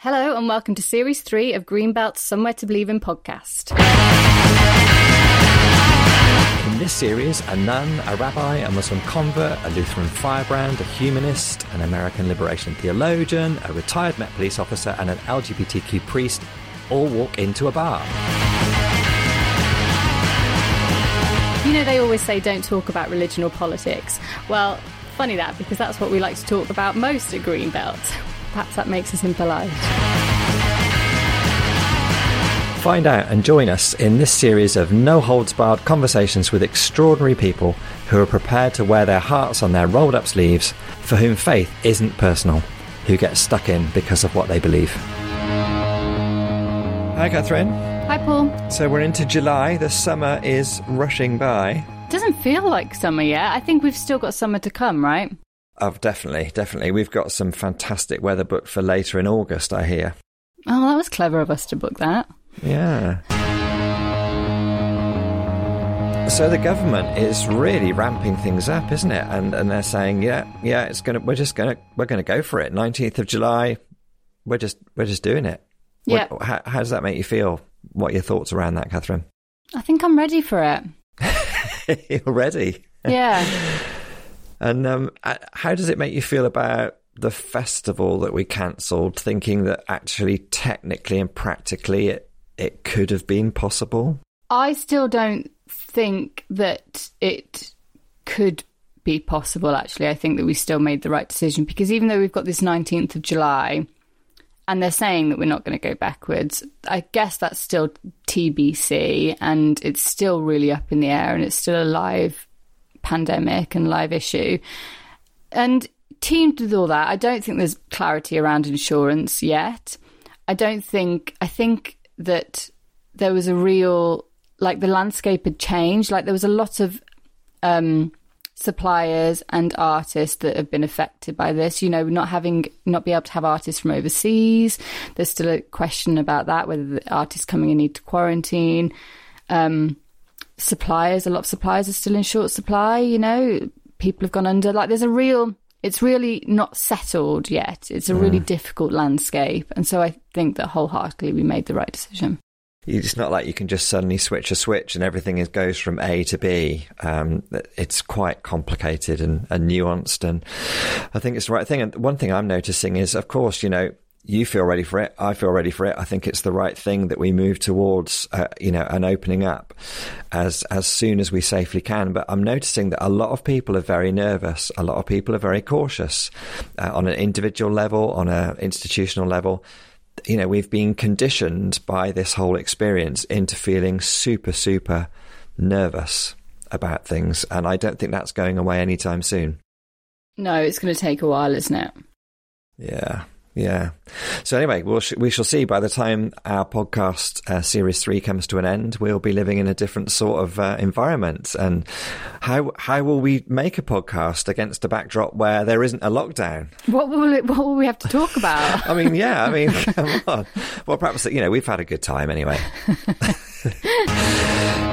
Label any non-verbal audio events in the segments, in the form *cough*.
Hello, and welcome to Series 3 of Greenbelt's Somewhere to Believe in podcast. In this series, a nun, a rabbi, a Muslim convert, a Lutheran firebrand, a humanist, an American liberation theologian, a retired Met police officer, and an LGBTQ priest all walk into a bar. You know, they always say don't talk about religion or politics. Well, funny that, because that's what we like to talk about most at Greenbelt. Perhaps that makes us impolite. Find out and join us in this series of no holds barred conversations with extraordinary people who are prepared to wear their hearts on their rolled up sleeves, for whom faith isn't personal, who get stuck in because of what they believe. Hi, Catherine. Hi, Paul. So we're into July. The summer is rushing by. Doesn't feel like summer yet. I think we've still got summer to come, right? Oh, definitely, definitely. We've got some fantastic weather booked for later in August, I hear. Oh, that was clever of us to book that. Yeah. So the government is really ramping things up, isn't it? And and they're saying, yeah, yeah, it's gonna, we're just gonna, we're gonna go for it. Nineteenth of July, we're just, we're just doing it. Yeah. What, how, how does that make you feel? What are your thoughts around that, Catherine? I think I'm ready for it. *laughs* You're ready. Yeah. *laughs* And um, uh, how does it make you feel about the festival that we cancelled, thinking that actually, technically and practically, it it could have been possible? I still don't think that it could be possible, actually. I think that we still made the right decision because even though we've got this 19th of July and they're saying that we're not going to go backwards, I guess that's still TBC and it's still really up in the air and it's still a live pandemic and live issue. And teamed with all that, I don't think there's clarity around insurance yet. I don't think, I think that there was a real, like the landscape had changed. Like there was a lot of um, suppliers and artists that have been affected by this. You know, not having, not be able to have artists from overseas. There's still a question about that, whether the artists coming in need to quarantine. Um, suppliers, a lot of suppliers are still in short supply, you know, people have gone under. Like there's a real, it's really not settled yet. It's a really difficult landscape. And so I think that wholeheartedly we made the right decision. It's not like you can just suddenly switch a switch and everything is, goes from A to B. Um, it's quite complicated and, and nuanced, and I think it's the right thing. And one thing I'm noticing is, of course, you know, you feel ready for it. I feel ready for it. I think it's the right thing that we move towards, uh, you know, an opening up as as soon as we safely can. But I'm noticing that a lot of people are very nervous. A lot of people are very cautious uh, on an individual level, on an institutional level. You know, we've been conditioned by this whole experience into feeling super, super nervous about things, and I don't think that's going away anytime soon. No, it's going to take a while, isn't it? Yeah, yeah. So anyway, we'll sh- we shall see. By the time our podcast uh, series three comes to an end, we'll be living in a different sort of uh, environment. And how how will we make a podcast against a backdrop where there isn't a lockdown? What will it, what will we have to talk about? *laughs* I mean, yeah. I mean, *laughs* come on. Well, perhaps you know we've had a good time anyway. *laughs*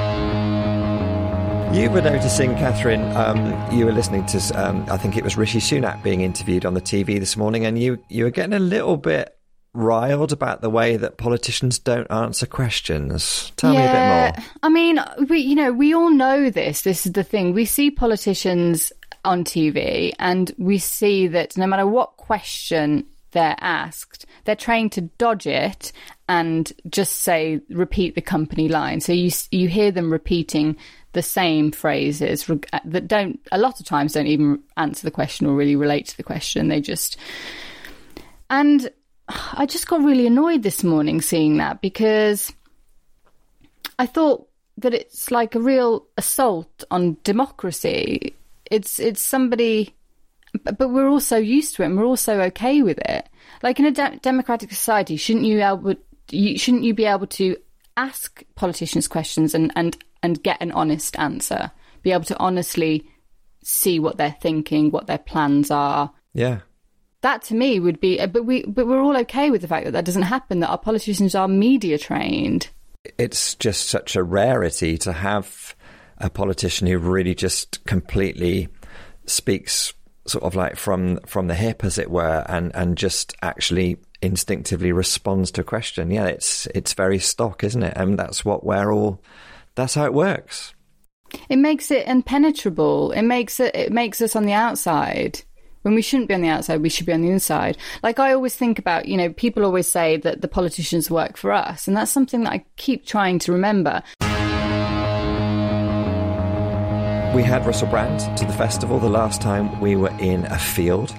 You were noticing, Catherine, um, you were listening to, um, I think it was Rishi Sunak being interviewed on the TV this morning, and you, you were getting a little bit riled about the way that politicians don't answer questions. Tell me a bit more. I mean, we you know we all know this. This is the thing. We see politicians on TV, and we see that no matter what question they're asked, they're trained to dodge it and just say repeat the company line. So you you hear them repeating the same phrases uh, that don't a lot of times don't even answer the question or really relate to the question. They just and I just got really annoyed this morning seeing that because I thought that it's like a real assault on democracy. It's it's somebody, but but we're all so used to it, and we're all so okay with it. Like in a de- democratic society, shouldn't you able you shouldn't you be able to ask politicians questions and and and get an honest answer, be able to honestly see what they're thinking, what their plans are, Yeah. that to me would be uh, but we but we're all okay with the fact that that doesn't happen that our politicians are media trained. It's just such a rarity to have a politician who really just completely speaks sort of like from from the hip as it were and and just actually instinctively responds to a question. Yeah, it's it's very stock, isn't it? And that's what we're all. That's how it works. It makes it impenetrable. It makes it. It makes us on the outside when we shouldn't be on the outside. We should be on the inside. Like I always think about, you know, people always say that the politicians work for us, and that's something that I keep trying to remember. We had Russell Brand to the festival the last time we were in a field.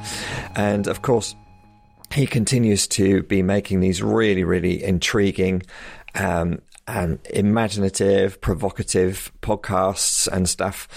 And of course, he continues to be making these really, really intriguing um, and imaginative, provocative podcasts and stuff.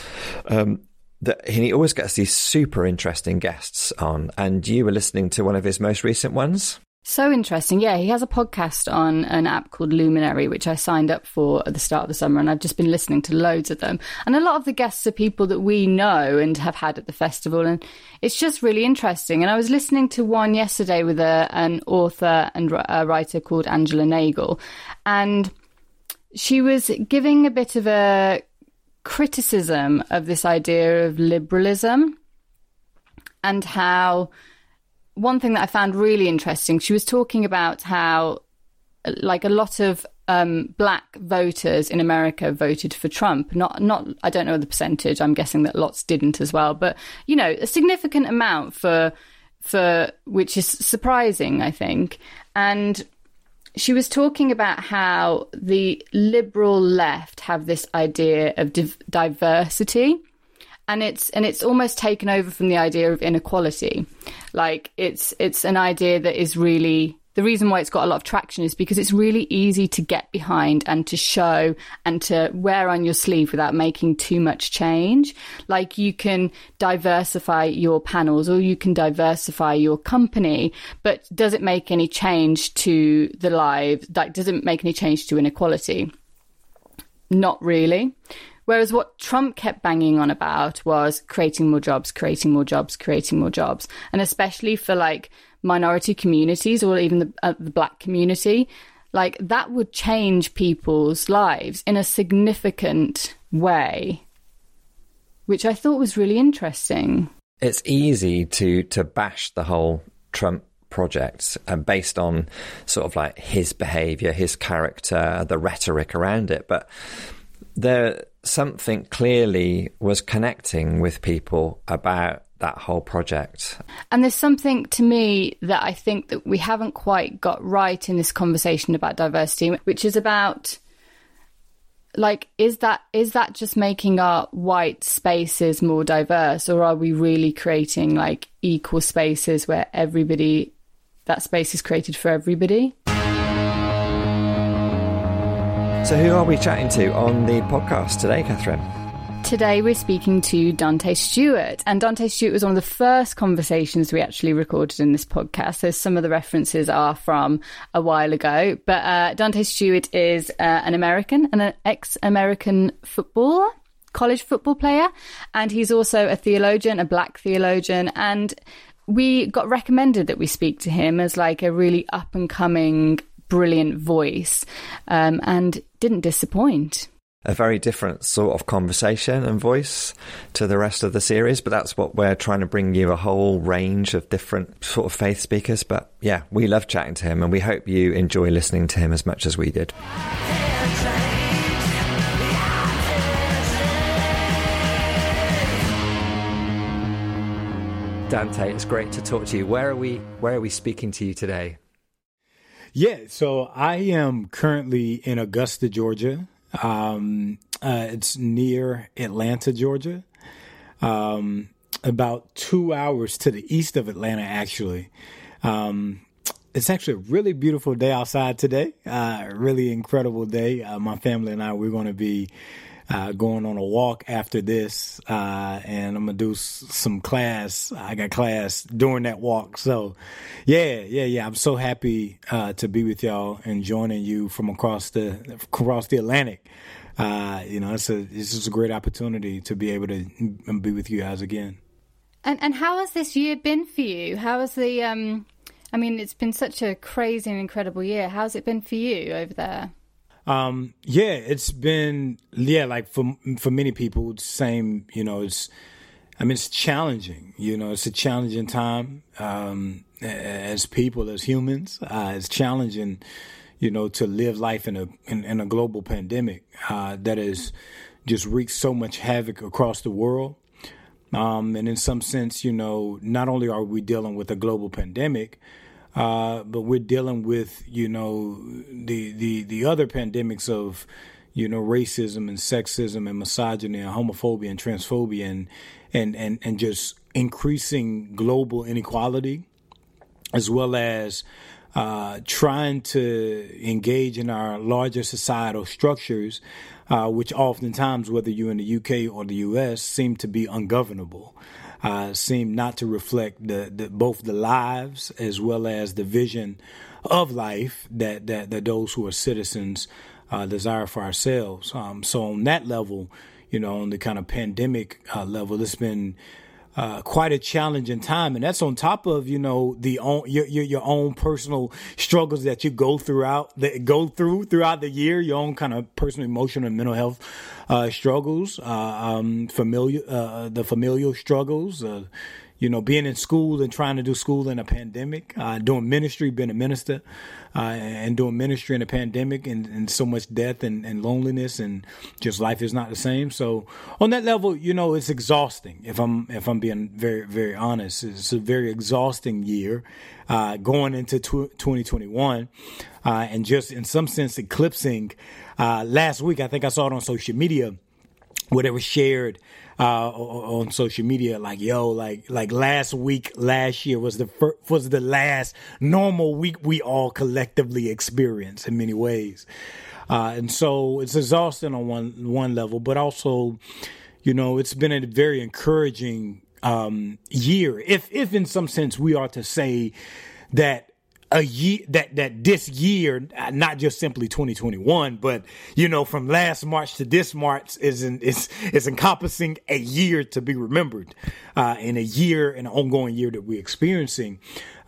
Um, that he always gets these super interesting guests on, and you were listening to one of his most recent ones. So interesting. Yeah, he has a podcast on an app called Luminary, which I signed up for at the start of the summer, and I've just been listening to loads of them. And a lot of the guests are people that we know and have had at the festival, and it's just really interesting. And I was listening to one yesterday with a, an author and a writer called Angela Nagle, and she was giving a bit of a criticism of this idea of liberalism and how one thing that I found really interesting, she was talking about how, like, a lot of um, black voters in America voted for Trump. Not, not, I don't know the percentage. I'm guessing that lots didn't as well, but you know, a significant amount for, for which is surprising, I think. And she was talking about how the liberal left have this idea of div- diversity and it's and it's almost taken over from the idea of inequality. Like it's it's an idea that is really the reason why it's got a lot of traction is because it's really easy to get behind and to show and to wear on your sleeve without making too much change. Like you can diversify your panels or you can diversify your company, but does it make any change to the lives? Like, does it make any change to inequality? Not really. Whereas what Trump kept banging on about was creating more jobs, creating more jobs, creating more jobs. And especially for like minority communities or even the, uh, the black community, like that would change people's lives in a significant way, which I thought was really interesting. It's easy to, to bash the whole Trump project and uh, based on sort of like his behavior, his character, the rhetoric around it. But there something clearly was connecting with people about that whole project. And there's something to me that I think that we haven't quite got right in this conversation about diversity, which is about like is that is that just making our white spaces more diverse or are we really creating like equal spaces where everybody that space is created for everybody? So, who are we chatting to on the podcast today, Catherine? Today we're speaking to Dante Stewart, and Dante Stewart was one of the first conversations we actually recorded in this podcast. So some of the references are from a while ago, but uh, Dante Stewart is uh, an American and an ex-American footballer, college football player, and he's also a theologian, a black theologian, and we got recommended that we speak to him as like a really up and coming brilliant voice um, and didn't disappoint. A very different sort of conversation and voice to the rest of the series, but that's what we're trying to bring you a whole range of different sort of faith speakers. But yeah, we love chatting to him and we hope you enjoy listening to him as much as we did. Dante, it's great to talk to you. Where are we where are we speaking to you today? Yeah, so I am currently in Augusta, Georgia. Um, uh, it's near Atlanta, Georgia. Um, about two hours to the east of Atlanta, actually. Um, it's actually a really beautiful day outside today. Uh, really incredible day. Uh, my family and I, we're going to be uh, going on a walk after this, uh, and I'm gonna do s- some class. I got class during that walk. So, yeah, yeah, yeah. I'm so happy uh, to be with y'all and joining you from across the across the Atlantic. Uh, you know, it's a it's just a great opportunity to be able to be with you guys again. And and how has this year been for you? How has the um I mean, it's been such a crazy and incredible year. How's it been for you over there? Um, yeah, it's been yeah, like for for many people, same. You know, it's I mean, it's challenging. You know, it's a challenging time um, as people, as humans. Uh, it's challenging, you know, to live life in a in, in a global pandemic uh, that has just wreaked so much havoc across the world. Um, and in some sense, you know, not only are we dealing with a global pandemic, uh, but we're dealing with, you know, the the the other pandemics of, you know, racism and sexism and misogyny and homophobia and transphobia and and and and just increasing global inequality, as well as uh, trying to engage in our larger societal structures, uh, which oftentimes, whether you're in the UK or the US, seem to be ungovernable, uh, seem not to reflect the, the, both the lives as well as the vision of life that that, that those who are citizens uh, desire for ourselves. Um, so on that level, you know, on the kind of pandemic uh, level, it's been uh, quite a challenging time, and that's on top of you know the own, your, your, your own personal struggles that you go throughout that go through throughout the year, your own kind of personal, emotional, and mental health uh, struggles, uh, um, familiar uh, the familial struggles. You know, being in school and trying to do school in a pandemic, uh, doing ministry, being a minister, uh, and doing ministry in a pandemic, and, and so much death and, and, loneliness, and just life is not the same. So on that level, you know, it's exhausting. If I'm if I'm being very very honest, it's a very exhausting year uh, going into tw- 2021, uh, and just in some sense eclipsing. Uh, last week, I think I saw it on social media was shared uh, on social media, like yo, like like last week, last year was the first, was the last normal week we all collectively experienced in many ways, uh, and so it's exhausting on one one level, but also, you know, it's been a very encouraging um, year. If if in some sense we are to say that a year that that this year not just simply 2021 but you know from last march to this march is in, is is encompassing a year to be remembered uh in a year an ongoing year that we're experiencing.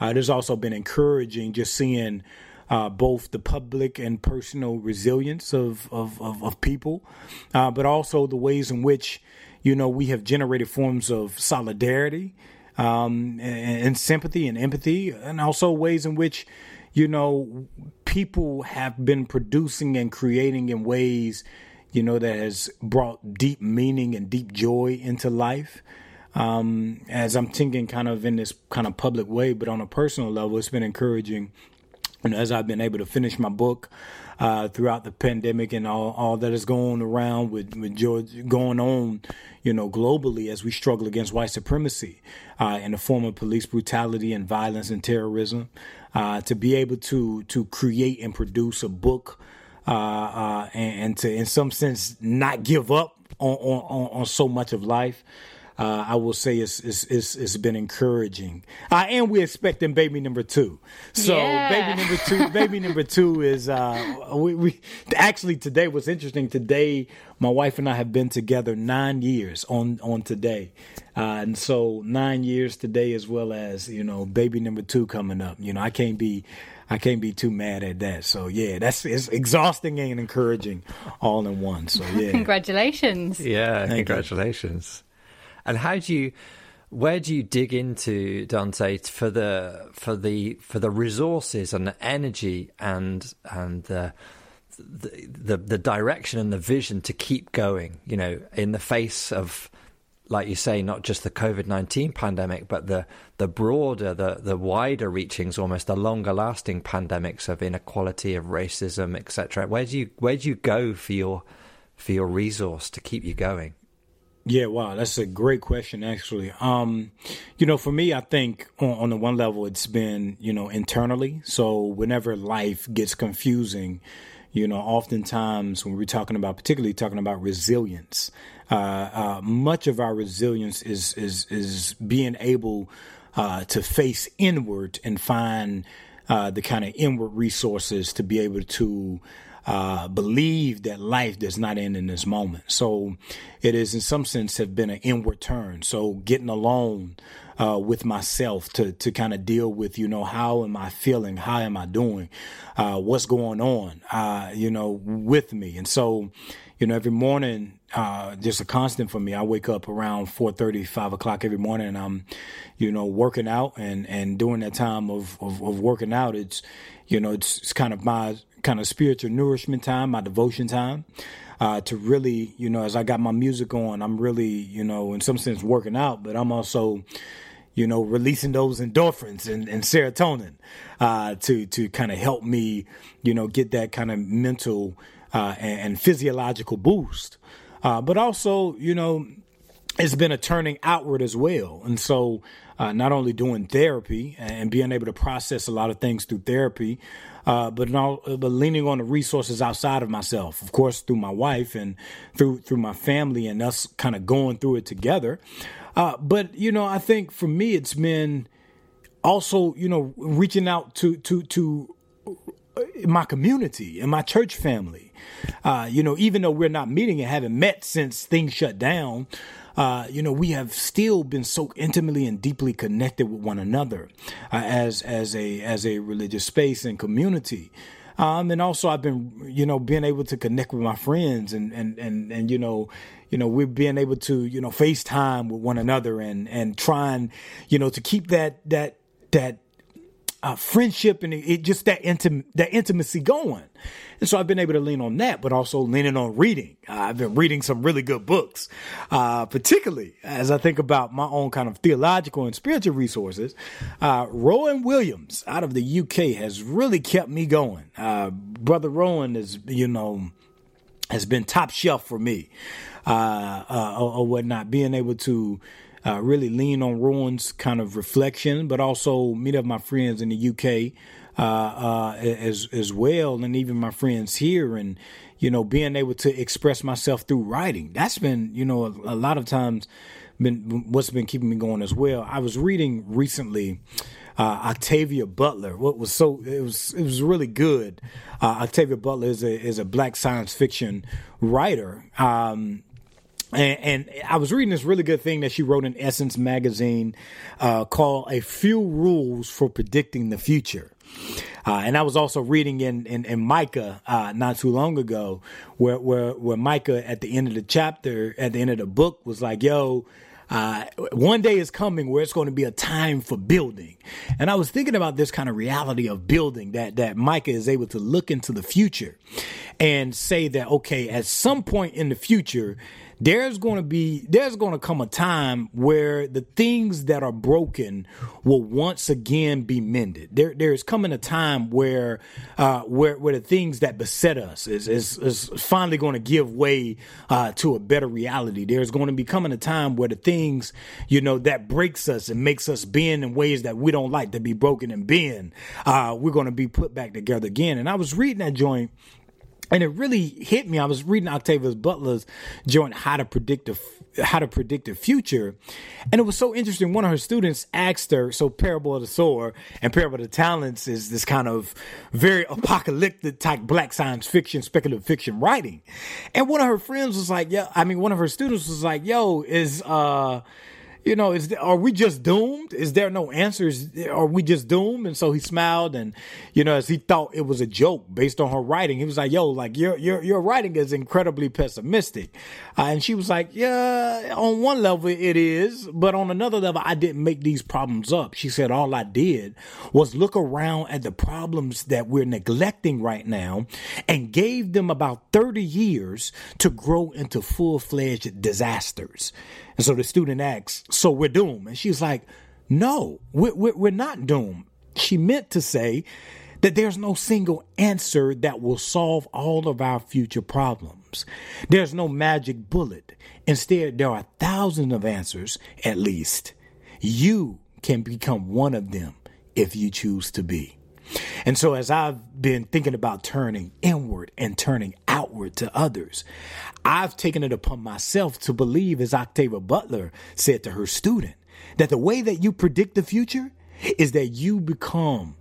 Uh there's also been encouraging just seeing uh, both the public and personal resilience of of, of, of people, uh, but also the ways in which you know we have generated forms of solidarity um, and, and sympathy and empathy, and also ways in which you know people have been producing and creating in ways you know that has brought deep meaning and deep joy into life. Um, as I'm thinking, kind of in this kind of public way, but on a personal level, it's been encouraging. And as I've been able to finish my book, uh, throughout the pandemic and all, all that is going around with, with George going on, you know, globally as we struggle against white supremacy uh, in the form of police brutality and violence and terrorism. Uh, to be able to to create and produce a book uh, uh, and, and, to, in some sense, not give up on, on, on so much of life uh, I will say it's, it's, it's, it's been encouraging. Uh, and we're expecting baby number two. So yeah. baby number two, baby *laughs* number two is, uh, we, we actually today was interesting. Today, my wife and I have been together nine years on, on today. Uh, and so nine years today, as well as, you know, baby number two coming up, you know, I can't be, I can't be too mad at that. So yeah, that's it's exhausting and encouraging all in one. So yeah, *laughs* congratulations. Yeah, Thank congratulations. You. And how do you, where do you dig into Dante for the for the for the resources and the energy and and the the, the, the direction and the vision to keep going? You know, in the face of like you say, not just the COVID nineteen pandemic, but the the broader, the the wider reachings, almost the longer lasting pandemics of inequality, of racism, etc. Where do you where do you go for your for your resource to keep you going? Yeah, wow, that's a great question, actually. Um, you know, for me, I think on, on, the one level, it's been, you know, internally. So whenever life gets confusing, you know, oftentimes when we're talking about, particularly talking about resilience, uh, uh, much of our resilience is is is being able uh, to face inward and find uh, the kind of inward resources to be able to uh, believe that life does not end in this moment. So it is, in some sense, have been an inward turn. So getting alone uh, with myself to to kind of deal with you know how am I feeling, how am I doing, uh, what's going on, uh, you know, with me, and so you know every morning uh, just a constant for me. I wake up around 4:30, 5 o'clock every morning, and I'm, you know, working out. And and during that time of of, of working out, it's, you know, it's, it's kind of my kind of spiritual nourishment time, my devotion time. Uh, to really, you know, as I got my music on, I'm really, you know, in some sense working out, but I'm also, you know, releasing those endorphins and, and serotonin uh, to to kind of help me, you know, get that kind of mental uh, and, and, physiological boost. Uh, but also, you know, it's been a turning outward as well, and so uh, not only doing therapy and being able to process a lot of things through therapy, uh, but not, but leaning on the resources outside of myself, of course, through my wife and through through my family, and us kind of going through it together. Uh, but you know, I think for me, it's been also you know reaching out to to to my community and my church family. Uh, you know, even though we're not meeting and haven't met since things shut down, uh, you know, we have still been so intimately and deeply connected with one another uh, as as a as a religious space and community. Um, and also I've been, you know, being able to connect with my friends and, and, and, and, you know, you know, we're being able to, you know, FaceTime with one another and, and trying, you know, to keep that, that, that uh, friendship and it, just that intim- that intimacy going. And so I've been able to lean on that, but also leaning on reading. Uh, I've been reading some really good books, uh, particularly as I think about my own kind of theological and spiritual resources. Uh, Rowan Williams out of the UK has really kept me going. Uh, Brother Rowan is, you know, has been top shelf for me, uh, or, or whatnot. Being able to uh, really lean on Rowan's kind of reflection, but also meet up my friends in the UK uh, uh, as as well, and even my friends here, and you know, being able to express myself through writing. That's been, you know, a, a lot of times been what's been keeping me going as well. I was reading recently. Uh, Octavia Butler. What was so it was it was really good. Uh, Octavia Butler is a is a black science fiction writer. Um, and, and, I was reading this really good thing that she wrote in Essence magazine uh, called "A Few Rules for Predicting the Future." Uh, and I was also reading in in, in Micah uh, not too long ago, where where where Micah at the end of the chapter, at the end of the book, was like, "Yo." Uh, one day is coming where it's going to be a time for building. And I was thinking about this kind of reality of building that, that Micah is able to look into the future and say that, okay, at some point in the future, there's going to be there's going to come a time where the things that are broken will once again be mended. There there's coming a time where uh, where where the things that beset us is is, is finally going to give way uh, to a better reality. There's going to be coming a time where the things you know that breaks us and makes us bend in ways that we don't like to be broken and bend uh, we're going to be put back together again. And i was reading that joint and it really hit me. I was reading Octavia Butler's joint "How to Predict the How to Predict the Future," and it was so interesting. One of her students asked her, "So, Parable of the Sower and Parable of the Talents is this kind of very apocalyptic type black science fiction, speculative fiction writing," and one of her friends was like, "Yeah," I mean, one of her students was like, "Yo, is uh." You know, is are we just doomed? Is there no answers? Are we just doomed? And so he smiled, and you know, as he thought it was a joke based on her writing, he was like, "Yo, like your your your writing is incredibly pessimistic," uh, and she was like, "Yeah, on one level it is, but on another level, I didn't make these problems up." She said, "All I did was look around at the problems that we're neglecting right now, and gave them about thirty years to grow into full fledged disasters." And so the student asks, So we're doomed? And she's like, No, we're, we're, we're not doomed. She meant to say that there's no single answer that will solve all of our future problems. There's no magic bullet. Instead, there are thousands of answers, at least. You can become one of them if you choose to be. And so, as I've been thinking about turning inward and turning outward to others, I've taken it upon myself to believe, as Octavia Butler said to her student, that the way that you predict the future is that you become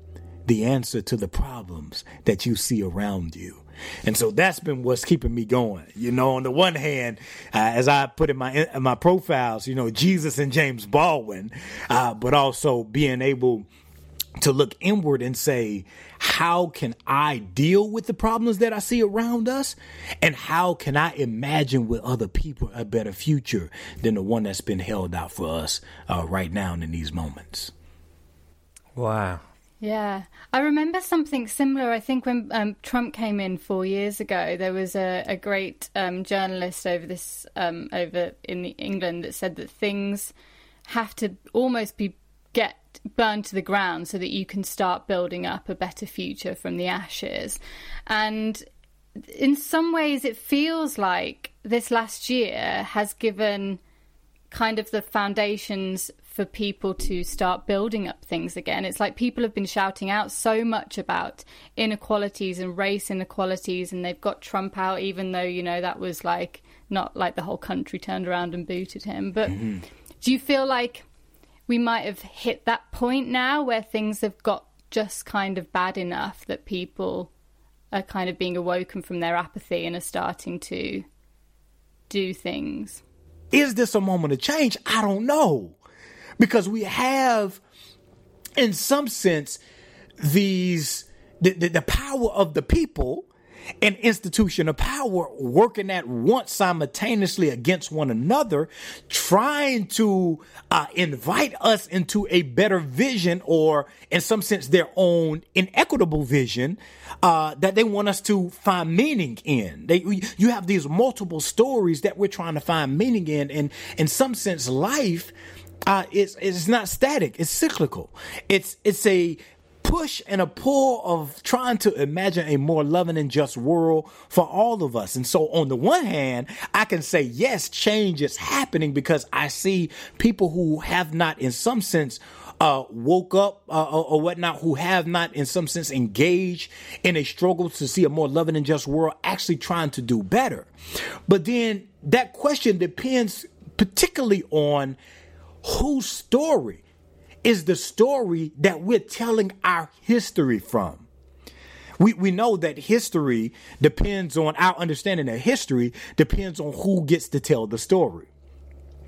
the answer to the problems that you see around you. And so that's been what's keeping me going. You know, on the one hand, uh, as I put in my in my profiles, you know, Jesus and James Baldwin, uh, but also being able to look inward and say, how can I deal with the problems that I see around us? And how can I imagine with other people a better future than the one that's been held out for us uh, right now in these moments? Wow. Yeah, I remember something similar. I think when um, Trump came in four years ago, there was a, a great um, journalist over this um, over in England that said that things have to almost be get burned to the ground so that you can start building up a better future from the ashes. And in some ways, it feels like this last year has given kind of the foundations for people to start building up things again. It's like people have been shouting out so much about inequalities and race inequalities, and they've got Trump out, even though, you know, that was like not like the whole country turned around and booted him. But mm-hmm. do you feel like we might have hit that point now where things have got just kind of bad enough that people are kind of being awoken from their apathy and are starting to do things. Is this a moment of change? I don't know. Because we have, in some sense, these, the, the, the power of the people an institution of power working at once simultaneously against one another, trying to uh, invite us into a better vision or, in some sense, their own inequitable vision uh, that they want us to find meaning in. They, you have these multiple stories that we're trying to find meaning in, and in some sense, life. Uh, it's not static. It's cyclical. It's it's a push and a pull of trying to imagine a more loving and just world for all of us. And so on the one hand, I can say, yes, change is happening because I see people who have not in some sense uh, woke up uh, or, or, whatnot who have not, in some sense, engaged in a struggle to see a more loving and just world, actually trying to do better. But then that question depends particularly on whose story is the story that we're telling our history from. We, we know that history depends on our understanding of history depends on who gets to tell the story.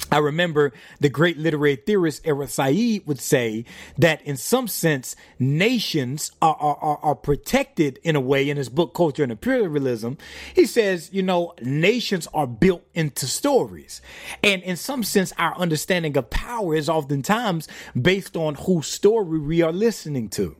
I remember the great literary theorist Eric Said would say that in some sense, nations are, are, are, protected in a way in his book, Culture and Imperialism. He says, you know, nations are built into stories. And in some sense, our understanding of power is oftentimes based on whose story we are listening to.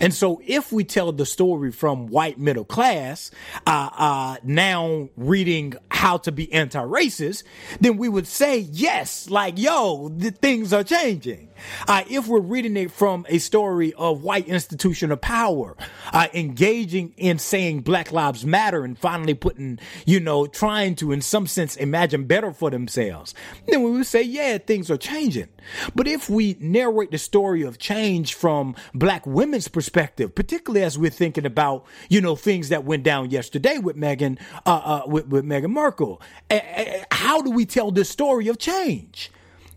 And so if we tell the story from white middle class, uh, uh, now reading how to be anti-racist, then we would say, yes, like, yo, the things are changing. Uh, if we're reading it from a story of white institution of power, uh, engaging in saying Black Lives Matter and finally putting, you know, trying to, in some sense, imagine better for themselves, then we would say, yeah, things are changing. But if we narrate the story of change from black women's perspective, particularly as we're thinking about, you know, things that went down yesterday with Meghan, uh, uh with, with Meghan Markle, how do we tell this story of change?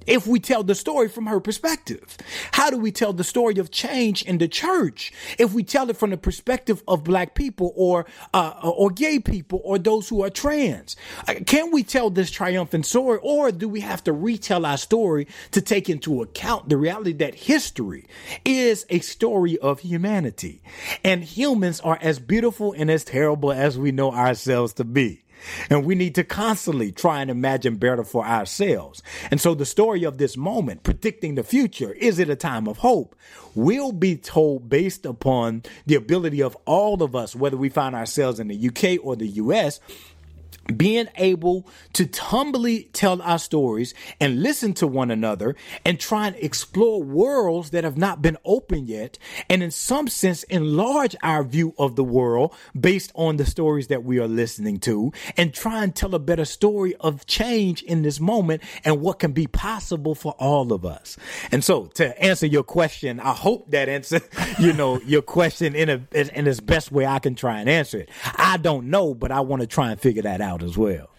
If we tell the story from her perspective? How do we tell the story of change in the church if we tell it from the perspective of black people or uh, or gay people or those who are trans? Uh, can we tell this triumphant story or do we have to retell our story to take into account the reality that history is a story of humanity and humans are as beautiful and as terrible as we know ourselves to be? And we need to constantly try and imagine better for ourselves. And so the story of this moment, predicting the future, is it a time of hope? Will be told based upon the ability of all of us, whether we find ourselves in the UK or the US, being able to humbly tell our stories and listen to one another and try and explore worlds that have not been open yet and in some sense enlarge our view of the world based on the stories that we are listening to and try and tell a better story of change in this moment and what can be possible for all of us. And so to answer your question, I hope that answer, *laughs* you know, your question in a, in as best way I can try and answer it. I don't know, but I want to try and figure that out out as well.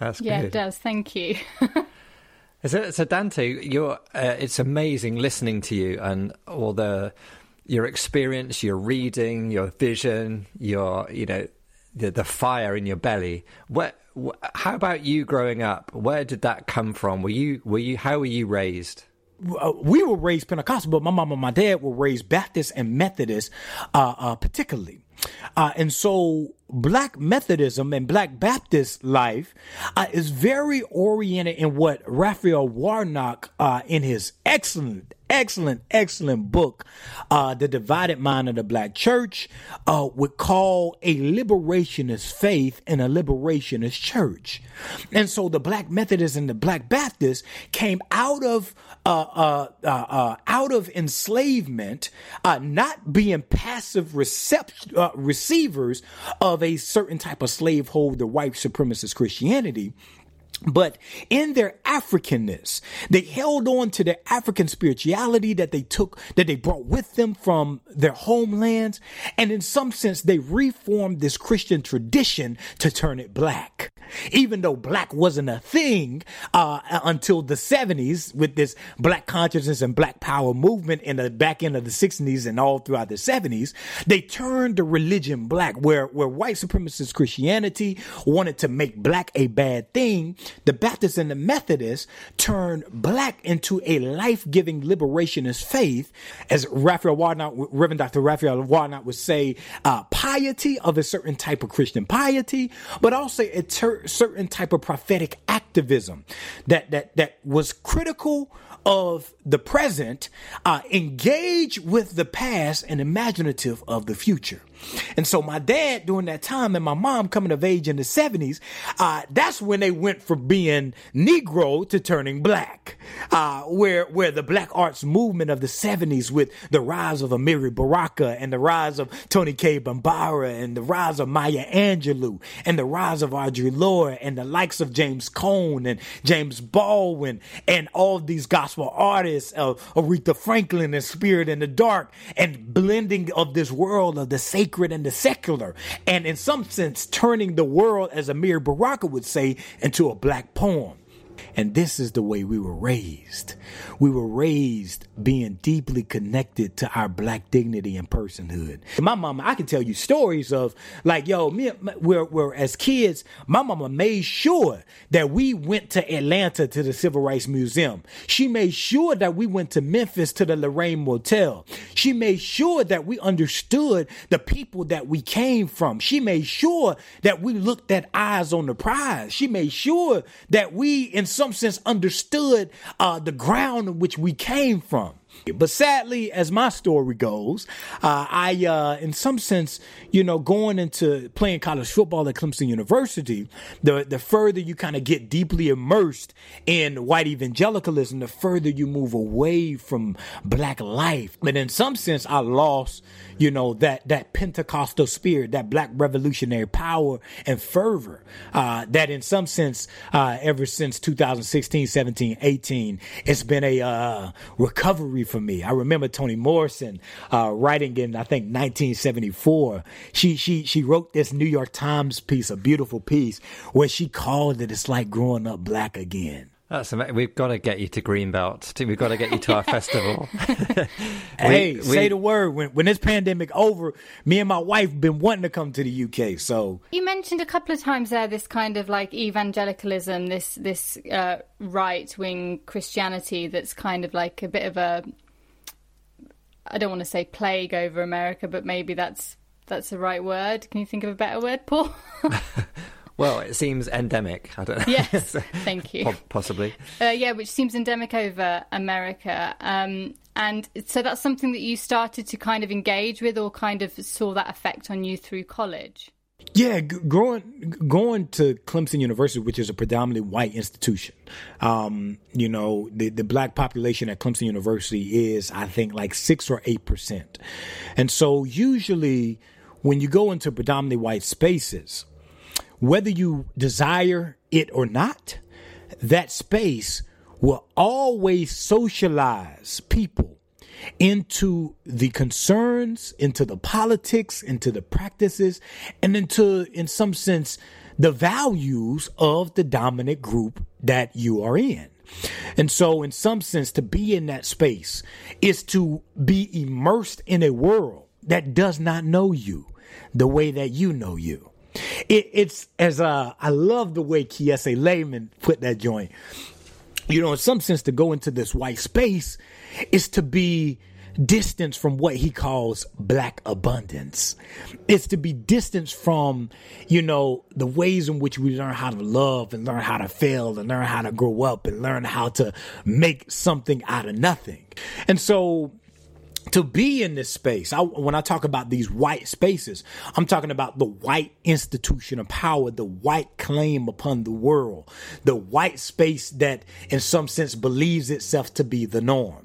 That's yeah, good. it does. Thank you. *laughs* so, so Dante, you're. Uh, it's amazing listening to you and all the your experience, your reading, your vision, your you know the the fire in your belly. What? How about you growing up? Where did that come from? Were you were you how were you raised? Uh, we were raised Pentecostal, but my mom and my dad were raised Baptist and Methodist, uh, uh, particularly. Uh, and so black Methodism and black Baptist life uh, is very oriented in what Raphael Warnock, uh, in his excellent, excellent, excellent book, uh, The Divided Mind of the Black Church, uh, would call a liberationist faith and a liberationist church. And so the black Methodists and the black Baptists came out of uh, uh, out of enslavement, not being passive recept- receivers of a certain type of slaveholder white supremacist Christianity. But in their Africanness, they held on to their African spirituality that they took, that they brought with them from their homelands. And in some sense, they reformed this Christian tradition to turn it black even though black wasn't a thing uh, until the 70s with this black consciousness and black power movement in the back end of the 60s and all throughout the 70s, they turned the religion black, where, where white supremacist Christianity wanted to make black a bad thing. The Baptists and the Methodists turned black into a life giving liberationist faith, as Raphael Warnock, Reverend Dr. Raphael Warnock would say, uh, piety of a certain type of Christian piety, but also a ter- certain type of prophetic activism that that that was critical of the present, uh, engage with the past and imaginative of the future. And so my dad during that time and my mom coming of age in the 70s, uh, that's when they went from being Negro to turning black. Uh, where, where the black arts movement of the 70s with the rise of Amiri Baraka and the rise of Toni Cade Bambara and the rise of Maya Angelou and the rise of Audre Lorde and the likes of James Cone and James Baldwin and all these gospel artists of Aretha Franklin and Spirit in the Dark and blending of this world of the sacred sacred and the secular, and in some sense, turning the world, as Amiri Baraka would say, into a black poem. And this is the way we were raised. We were raised being deeply connected to our black dignity and personhood. My mama, I can tell you stories of like, yo, me, we're, we're as kids, my mama made sure that we went to Atlanta to the Civil Rights Museum. She made sure that we went to Memphis to the Lorraine Motel. She made sure that we understood the people that we came from. She made sure that we looked at eyes on the prize. She made sure that we, in some sense, understood uh, the ground in which we came from. But sadly, as my story goes, uh, I, uh, in some sense, you know, going into playing college football at Clemson University, the the further you kind of get deeply immersed in white evangelicalism, the further you move away from black life. But in some sense, I lost, you know, that that Pentecostal spirit, that black revolutionary power and fervor. Uh, that in some sense, uh, ever since 2016, 17, 18, it's been a uh, recovery for me. I remember Toni Morrison uh, writing in I think 1974. She she she wrote this New York Times piece, a beautiful piece, where she called it "It's like growing up black again." That's amazing. We've got to get you to Greenbelt. *laughs* We've got to get you to our festival. *laughs* hey, we, say the word. When when this pandemic over, me and my wife been wanting to come to the UK. So you mentioned a couple of times there this kind of like evangelicalism, this this uh, right wing Christianity that's kind of like a bit of a I don't want to say plague over America, but maybe that's that's the right word. Can you think of a better word, Paul? *laughs* well, it seems endemic. I don't know. Yes, *laughs* thank you. Possibly. Uh, yeah, which seems endemic over America. Um, and so that's something that you started to kind of engage with, or kind of saw that effect on you through college. Yeah, going going to Clemson University, which is a predominantly white institution. Um, you know, the the black population at Clemson University is, I think, like six or eight percent, and so usually when you go into predominantly white spaces, whether you desire it or not, that space will always socialize people into the concerns, into the politics, into the practices, and into, in some sense, the values of the dominant group that you are in. And so, in some sense, to be in that space is to be immersed in a world that does not know you the way that you know you. It, it's as uh, I love the way Kiese Laymon put that joint. You know, in some sense, to go into this white space is to be distance from what he calls black abundance. It's to be distanced from, you know, the ways in which we learn how to love and learn how to fail and learn how to grow up and learn how to make something out of nothing. And so to be in this space, I, when I talk about these white spaces, I'm talking about the white institution of power, the white claim upon the world, the white space that in some sense believes itself to be the norm.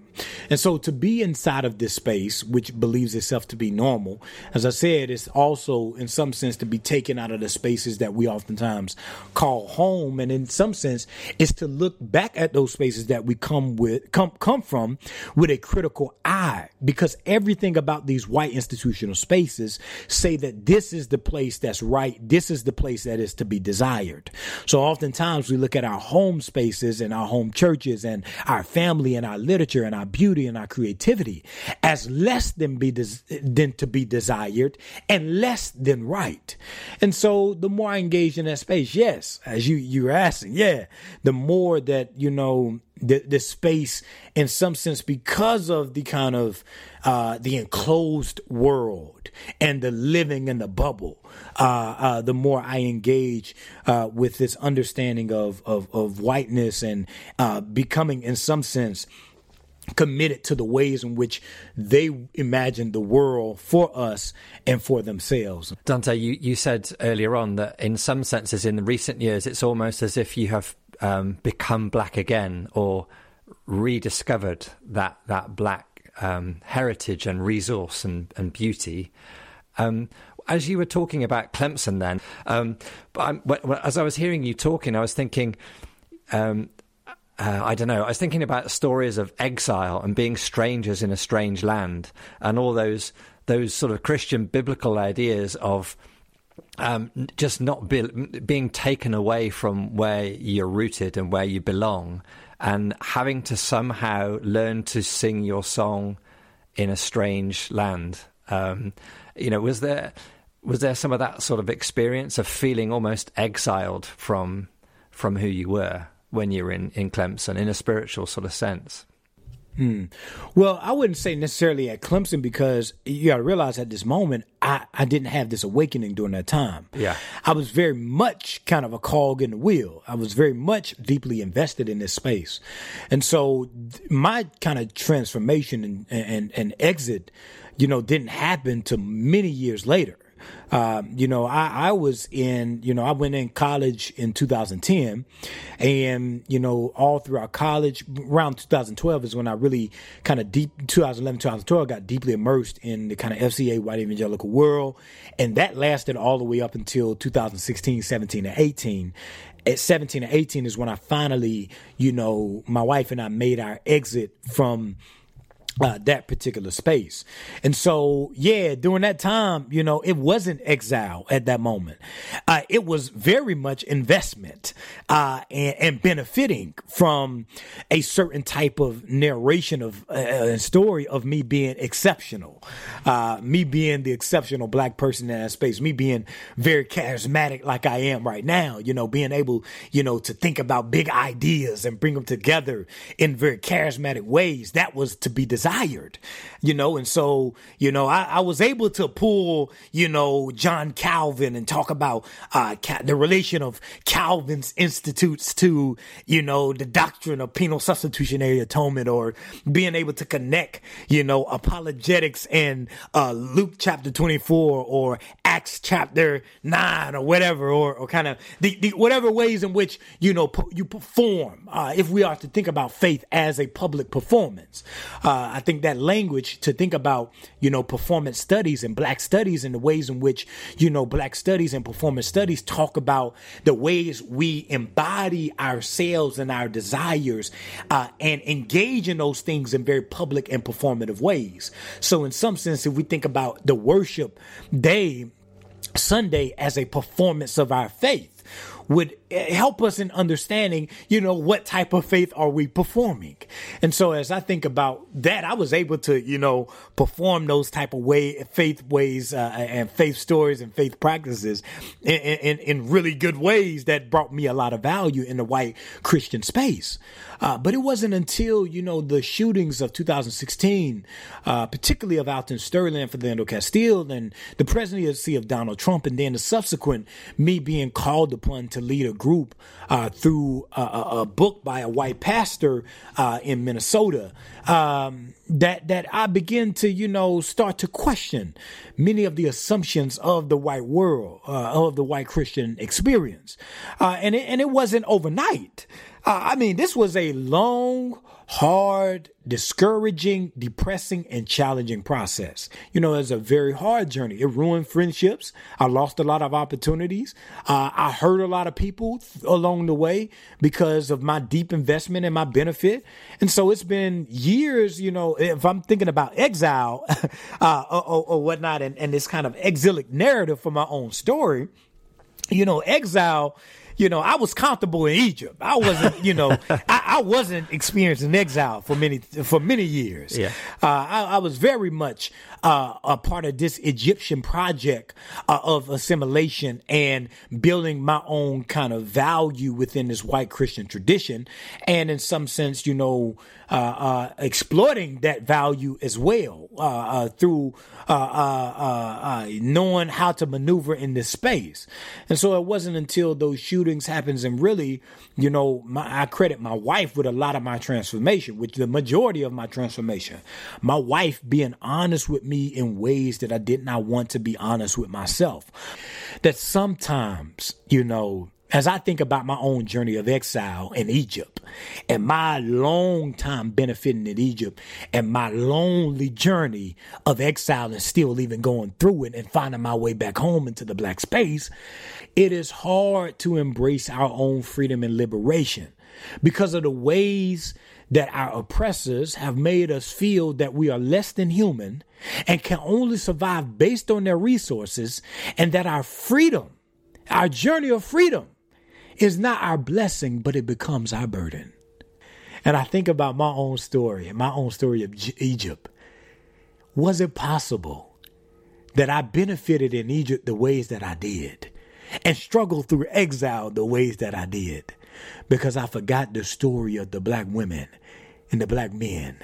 And so to be inside of this space, which believes itself to be normal, as I said, it's also in some sense to be taken out of the spaces that we oftentimes call home. And in some sense, it's to look back at those spaces that we come with, come, come from with a critical eye, because everything about these white institutional spaces say that this is the place that's right. This is the place that is to be desired. So oftentimes we look at our home spaces and our home churches and our family and our literature and our beauty and our creativity as less than be des- than to be desired and less than right. And so the more I engage in that space, yes, as you you're asking, yeah, the more that you know the, the space in some sense because of the kind of uh, the enclosed world and the living in the bubble uh, uh, the more I engage uh, with this understanding of, of, of whiteness and uh, becoming in some sense committed to the ways in which they imagine the world for us and for themselves. Dante, you, you said earlier on that in some senses in the recent years, it's almost as if you have um, become black again or rediscovered that, that black um, heritage and resource and, and beauty. Um, as you were talking about Clemson, then, um, but as I was hearing you talking, I was thinking, um, uh, I don't know. I was thinking about stories of exile and being strangers in a strange land, and all those those sort of Christian biblical ideas of um, just not be, being taken away from where you're rooted and where you belong, and having to somehow learn to sing your song in a strange land. Um, you know, was there was there some of that sort of experience of feeling almost exiled from from who you were? When you're in, in Clemson in a spiritual sort of sense? Hmm. Well, I wouldn't say necessarily at Clemson because you got to realize at this moment, I, I didn't have this awakening during that time. Yeah. I was very much kind of a cog in the wheel. I was very much deeply invested in this space. And so my kind of transformation and, and, and exit, you know, didn't happen to many years later. Um, you know, I, I was in, you know, I went in college in 2010 and, you know, all throughout college around 2012 is when I really kind of deep 2011, 2012 got deeply immersed in the kind of FCA white evangelical world. And that lasted all the way up until 2016, 17 and 18 at 17 and 18 is when I finally, you know, my wife and I made our exit from uh, that particular space. And so, yeah, during that time, you know, it wasn't exile at that moment. Uh, it was very much investment, uh, and, and, benefiting from a certain type of narration of uh, a story of me being exceptional, uh, me being the exceptional black person in that space, me being very charismatic like I am right now, you know, being able, you know, to think about big ideas and bring them together in very charismatic ways. That was to be desired you know, and so, you know, I, I was able to pull, you know, John Calvin and talk about, uh, the relation of Calvin's institutes to, you know, the doctrine of penal substitutionary atonement or being able to connect, you know, apologetics and, uh, Luke chapter 24 or Acts chapter 9 or whatever, or, or kind of the, the, whatever ways in which, you know, you perform, uh, if we are to think about faith as a public performance. Uh, I think that language to think about, you know, performance studies and black studies and the ways in which, you know, black studies and performance studies talk about the ways we embody ourselves and our desires uh, and engage in those things in very public and performative ways. So, in some sense, if we think about the worship day, Sunday as a performance of our faith, would eh, help us in understanding, you know, what type of faith are we performing. And so as I think about that, I was able to, you know, perform those type of way, faith ways, uh, and faith stories and faith practices in, in, in really good ways that brought me a lot of value in the white Christian space. Uh, but it wasn't until, you know, the shootings of 2016, uh, particularly of Alton Sterling and Philando Castile and the presidency of Donald Trump, and then the subsequent me being called upon to lead a group uh, through a, a, book by a white pastor uh, in Minnesota, um, that that I begin to, you know, start to question many of the assumptions of the white world, uh, of the white Christian experience, uh, and it, and it wasn't overnight. Uh, I mean, this was a long, hard, discouraging, depressing, and challenging process. You know, it's a very hard journey. It ruined friendships. I lost a lot of opportunities. Uh, I hurt a lot of people along the way because of my deep investment and my benefit. And so it's been years, you know, if I'm thinking about exile *laughs* uh, or, or, or, whatnot and, and this kind of exilic narrative for my own story, you know, exile you know, I was comfortable in Egypt. I wasn't, you know, *laughs* I, I, wasn't experiencing exile for many for many years. Yeah. Uh, I, I, was very much uh, a part of this Egyptian project uh, of assimilation and building my own kind of value within this white Christian tradition, and in some sense, you know, exploiting that value as well uh, uh through uh, uh, knowing how to maneuver in this space. And so it wasn't until those shootings happens, and really, you know, my, I credit my wife with a lot of my transformation, which the majority of my transformation. My wife being honest with me in ways that I did not want to be honest with myself. That sometimes, you know, as I think about my own journey of exile in Egypt and my long time benefiting in Egypt and my lonely journey of exile and still even going through it and finding my way back home into the black space, it is hard to embrace our own freedom and liberation because of the ways that our oppressors have made us feel that we are less than human and can only survive based on their resources and that our freedom, our journey of freedom, is not our blessing, but it becomes our burden. And I think about my own story my own story of Egypt. Was it possible that I benefited in Egypt the ways that I did and struggled through exile the ways that I did? Because I forgot the story of the black women and the black men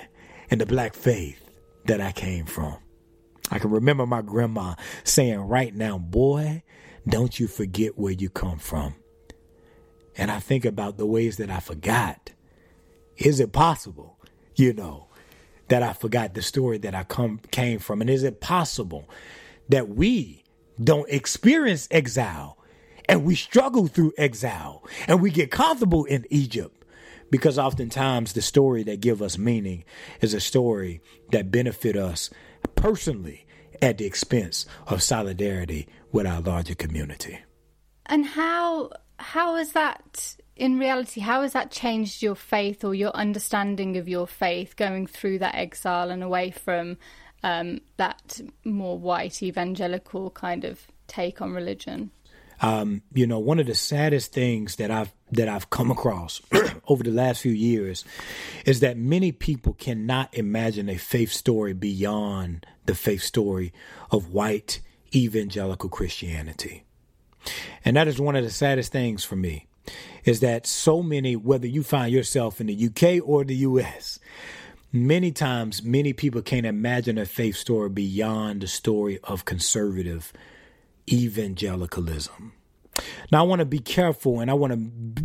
and the black faith that I came from. I can remember my grandma saying, Right now, boy, don't you forget where you come from. And I think about the ways that I forgot. Is it possible, you know, that I forgot the story that I come came from? And is it possible that we don't experience exile and we struggle through exile and we get comfortable in Egypt? Because oftentimes the story that give us meaning is a story that benefit us personally at the expense of solidarity with our larger community. And how how has that in reality how has that changed your faith or your understanding of your faith going through that exile and away from um, that more white evangelical kind of take on religion? Um, you know one of the saddest things that i've that i've come across *clears throat* over the last few years is that many people cannot imagine a faith story beyond the faith story of white evangelical christianity and that is one of the saddest things for me is that so many, whether you find yourself in the UK or the US, many times many people can't imagine a faith story beyond the story of conservative evangelicalism. Now, I want to be careful and I want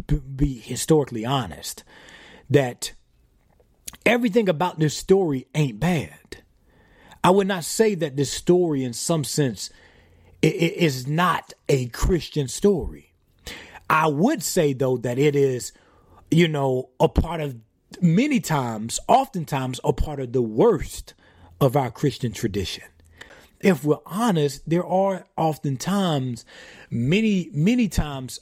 to be historically honest that everything about this story ain't bad. I would not say that this story, in some sense, it is not a Christian story. I would say though that it is, you know, a part of many times, oftentimes a part of the worst of our Christian tradition. If we're honest, there are oftentimes many, many times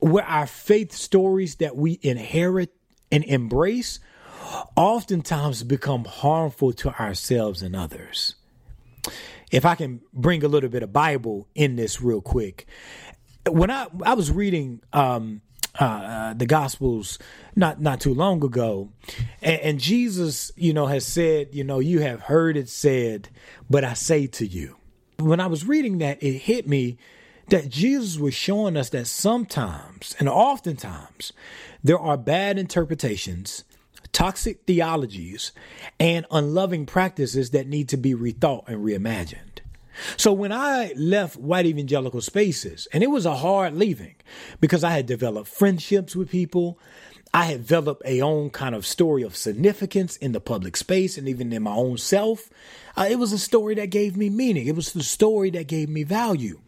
where our faith stories that we inherit and embrace oftentimes become harmful to ourselves and others if I can bring a little bit of Bible in this real quick. when I I was reading um, uh, uh, the Gospels not not too long ago, and, and Jesus, you know, has said, you know, you have heard it said, but I say to you. When I was reading that, it hit me that Jesus was showing us that sometimes and oftentimes there are bad interpretations, toxic theologies, and unloving practices that need to be rethought and reimagined. So when I left white evangelical spaces, and it was a hard leaving because I had developed friendships with people, I had developed a own kind of story of significance in the public space and even in my own self. Uh, it was a story that gave me meaning. It was the story that gave me value.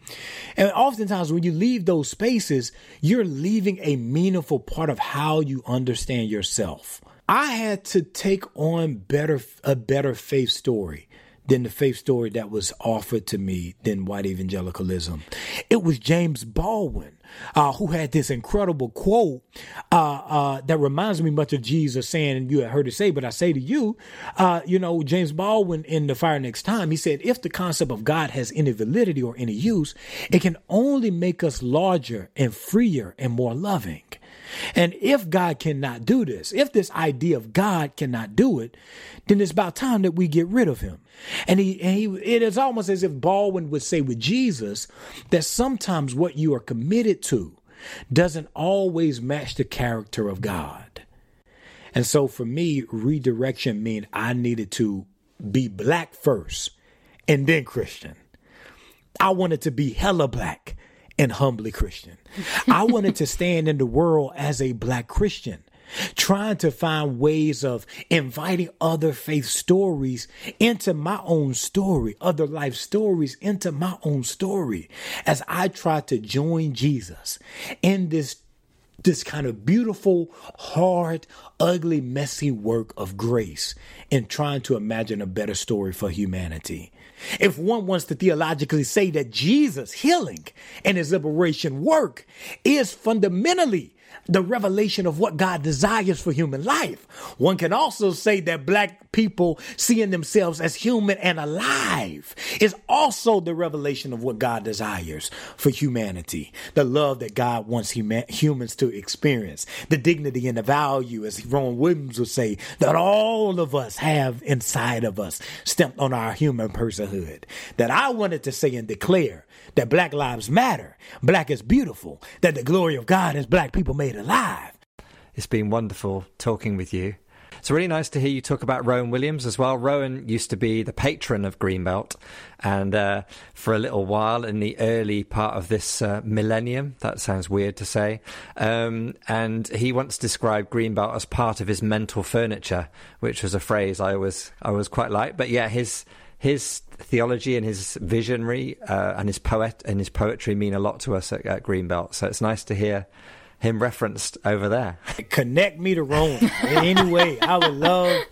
And oftentimes when you leave those spaces, you're leaving a meaningful part of how you understand yourself. I had to take on better a better faith story than the faith story that was offered to me than white evangelicalism. It was James Baldwin. Uh, who had this incredible quote uh, uh, that reminds me much of Jesus saying, and you had heard it say, but I say to you, uh, you know, James Baldwin in The Fire Next Time, he said, if the concept of God has any validity or any use, it can only make us larger and freer and more loving. And if God cannot do this, if this idea of God cannot do it, then it's about time that we get rid of him. And he, and he it is almost as if Baldwin would say with Jesus that sometimes what you are committed to doesn't always match the character of God. And so for me, redirection meant I needed to be black first and then Christian. I wanted to be hella black and humbly Christian. I wanted to stand in the world as a black Christian, trying to find ways of inviting other faith stories into my own story, other life stories into my own story, as I tried to join Jesus in this this kind of beautiful, hard, ugly, messy work of grace in trying to imagine a better story for humanity. If one wants to theologically say that Jesus' healing and his liberation work is fundamentally the revelation of what God desires for human life. One can also say that black people seeing themselves as human and alive is also the revelation of what God desires for humanity. The love that God wants human, humans to experience. The dignity and the value, as Rowan Williams would say, that all of us have inside of us, stamped on our human personhood. That I wanted to say and declare that Black Lives Matter, Black is beautiful, that the glory of God is Black people made alive. It's been wonderful talking with you. It's really nice to hear you talk about Rowan Williams as well. Rowan used to be the patron of Greenbelt, and uh, for a little while in the early part of this uh, millennium, that sounds weird to say, um, and he once described Greenbelt as part of his mental furniture, which was a phrase I was I was quite like. But yeah, his his theology and his visionary uh, and his poet and his poetry mean a lot to us at, at Greenbelt. So it's nice to hear him referenced over there. *laughs* Connect me to Rowan in any way. I would love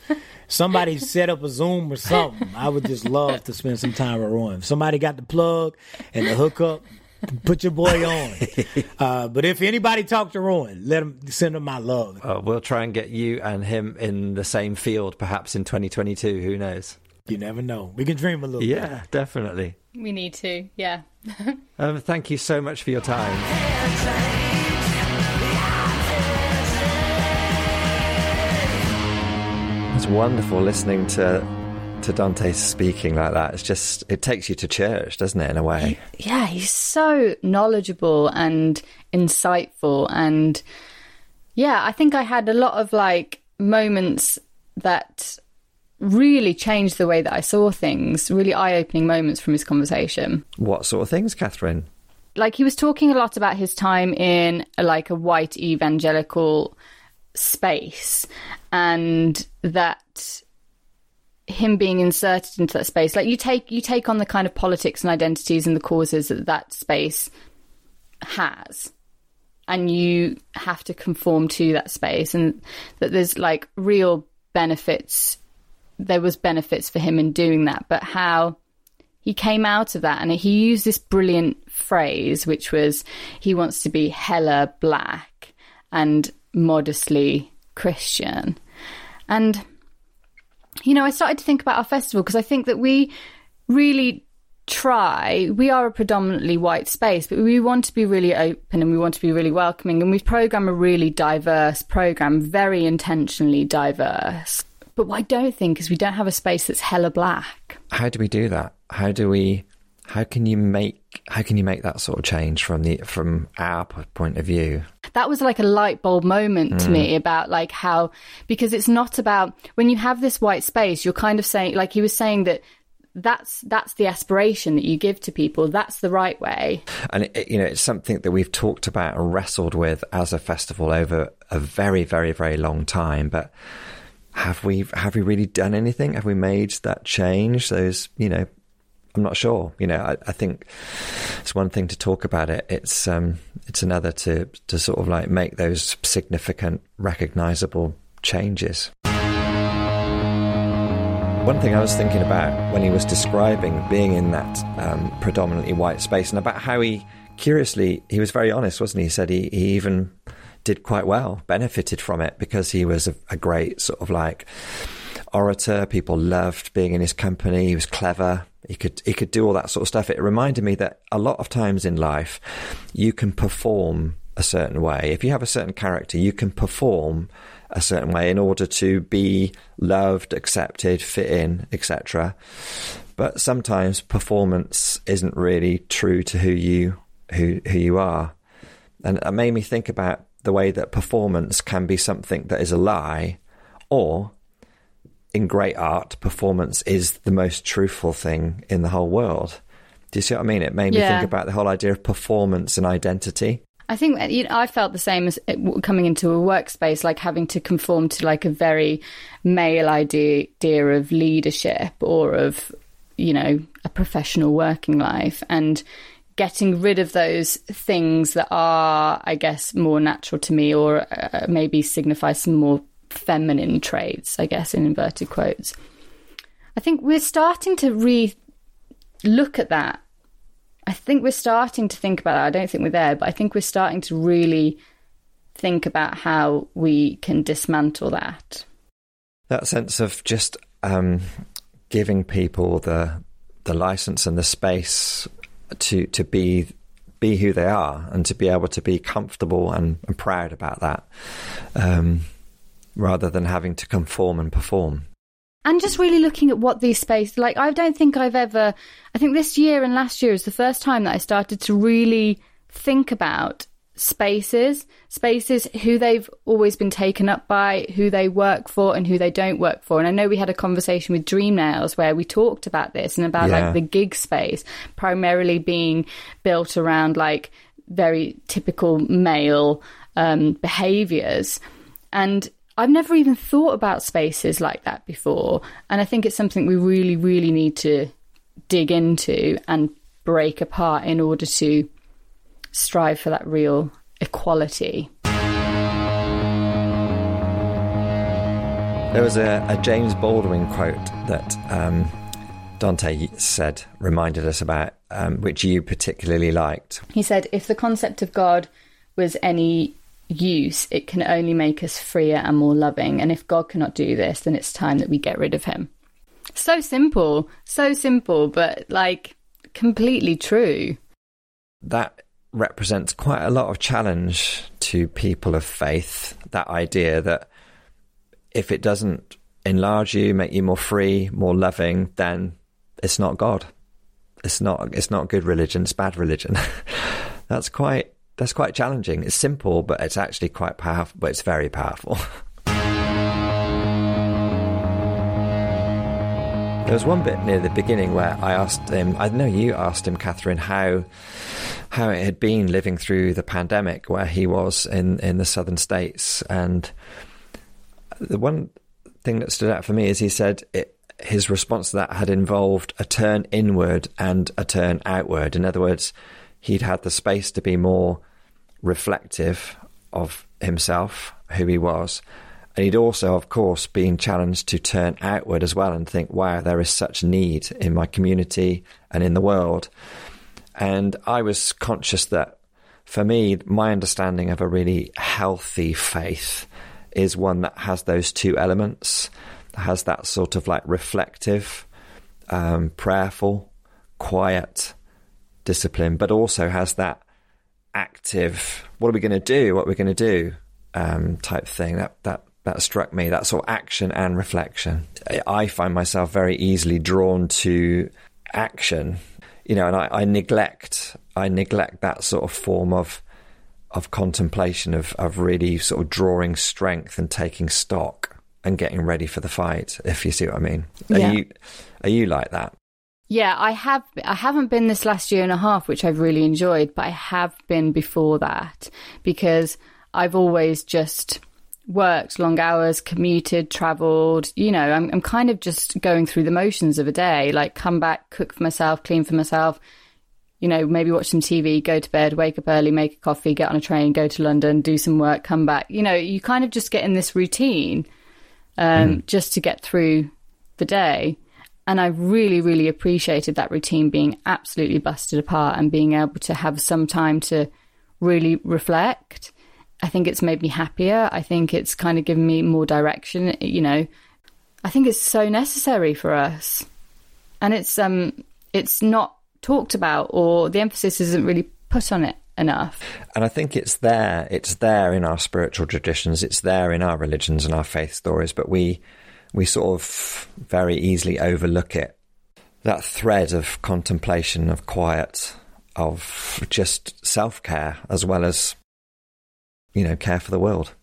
somebody set up a Zoom or something. I would just love to spend some time with Rowan. somebody got the plug and the hookup, put your boy on. *laughs* Uh, but if anybody talk to Rowan, let him send him my love. Uh, we'll try and get you and him in the same field, perhaps in 2022. Who knows? You never know. We can dream a little. Yeah, bit. definitely. We need to. Yeah. *laughs* um, thank you so much for your time. It's wonderful listening to to Dante speaking like that. It's just it takes you to church, doesn't it? In a way. Yeah, he's so knowledgeable and insightful, and yeah, I think I had a lot of like moments that really changed the way that I saw things, really eye opening moments from his conversation. What sort of things, Catherine? Like he was talking a lot about his time in a, like a white evangelical space and that him being inserted into that space like you take you take on the kind of politics and identities and the causes that that space has and you have to conform to that space and that there's like real benefits there was benefits for him in doing that, but how he came out of that and he used this brilliant phrase, which was he wants to be hella black and modestly Christian. And, you know, I started to think about our festival because I think that we really try, we are a predominantly white space, but we want to be really open and we want to be really welcoming. And we program a really diverse program, very intentionally diverse. But what I don't think is we don't have a space that's hella black. How do we do that? How do we? How can you make? How can you make that sort of change from the from our point of view? That was like a light bulb moment mm. to me about like how because it's not about when you have this white space, you're kind of saying like he was saying that that's that's the aspiration that you give to people. That's the right way. And it, you know, it's something that we've talked about and wrestled with as a festival over a very, very, very long time. But have we have we really done anything? Have we made that change? Those, you know, I'm not sure. You know, I, I think it's one thing to talk about it. It's um, it's another to to sort of like make those significant, recognizable changes. One thing I was thinking about when he was describing being in that um, predominantly white space and about how he, curiously, he was very honest, wasn't he? He said he, he even did quite well, benefited from it because he was a, a great sort of like orator. People loved being in his company. He was clever. He could he could do all that sort of stuff. It reminded me that a lot of times in life, you can perform a certain way. If you have a certain character, you can perform a certain way in order to be loved, accepted, fit in, etc. But sometimes performance isn't really true to who you who who you are, and it made me think about the way that performance can be something that is a lie, or in great art, performance is the most truthful thing in the whole world. Do you see what I mean? It made me yeah. think about the whole idea of performance and identity. I think uh, you know, I felt the same as uh, coming into a workspace, like having to conform to like a very male idea, idea of leadership or of, you know, a professional working life and getting rid of those things that are, I guess, more natural to me or uh, maybe signify some more feminine traits, I guess, in inverted quotes. I think we're starting to re look at that I think we're starting to think about that. I don't think we're there, but I think we're starting to really think about how we can dismantle that. That sense of just um, giving people the the license and the space to to be be who they are and to be able to be comfortable and, and proud about that, um, rather than having to conform and perform. And just really looking at what these spaces like i don't think i've ever i think this year and last year is the first time that i started to really think about spaces spaces who they've always been taken up by who they work for and who they don't work for and i know we had a conversation with dream nails where we talked about this and about yeah. like the gig space primarily being built around like very typical male um, behaviors and I've never even thought about spaces like that before. And I think it's something we really, really need to dig into and break apart in order to strive for that real equality. There was a, a James Baldwin quote that um, Dante said, reminded us about, um, which you particularly liked. He said, If the concept of God was any use, it can only make us freer and more loving. And if God cannot do this, then it's time that we get rid of him. So simple, so simple, but like completely true. That represents quite a lot of challenge to people of faith. That idea that if it doesn't enlarge you, make you more free, more loving, then it's not God. It's not. It's not good religion. It's bad religion. *laughs* That's quite that's quite challenging. It's simple, but it's actually quite powerful. But it's very powerful. *laughs* there was one bit near the beginning where I asked him. I know you asked him, Catherine, how how it had been living through the pandemic, where he was in in the southern states, and the one thing that stood out for me is he said it, his response to that had involved a turn inward and a turn outward. In other words, he'd had the space to be more reflective of himself, who he was. And he'd also, of course, been challenged to turn outward as well and think, wow, there is such need in my community and in the world. And I was conscious that for me, my understanding of a really healthy faith is one that has those two elements, has that sort of like reflective, um, prayerful quiet discipline, but also has that active, what are we going to do? What are we going to do? Um, type thing. That, that, that struck me, that sort of action and reflection. I find myself very easily drawn to action, you know, and I, I neglect, I neglect that sort of form of, of contemplation of, of really sort of drawing strength and taking stock and getting ready for the fight, if you see what I mean. Are Yeah. you are you like that? Yeah, I have. I haven't been this last year and a half, which I've really enjoyed, but I have been before that because I've always just worked long hours, commuted, travelled. You know, I'm, I'm kind of just going through the motions of a day. Like, come back, cook for myself, clean for myself. You know, maybe watch some TV, go to bed, wake up early, make a coffee, get on a train, go to London, do some work, come back. You know, you kind of just get in this routine um, just to get through the day. And I really, really appreciated that routine being absolutely busted apart and being able to have some time to really reflect. I think it's made me happier. I think it's kind of given me more direction. You know, I think it's so necessary for us, and it's um, it's not talked about or the emphasis isn't really put on it enough. And I think it's there. It's there in our spiritual traditions. It's there in our religions and our faith stories. But we we sort of very easily overlook it. That thread of contemplation, of quiet, of just self care, as well as you know care for the world.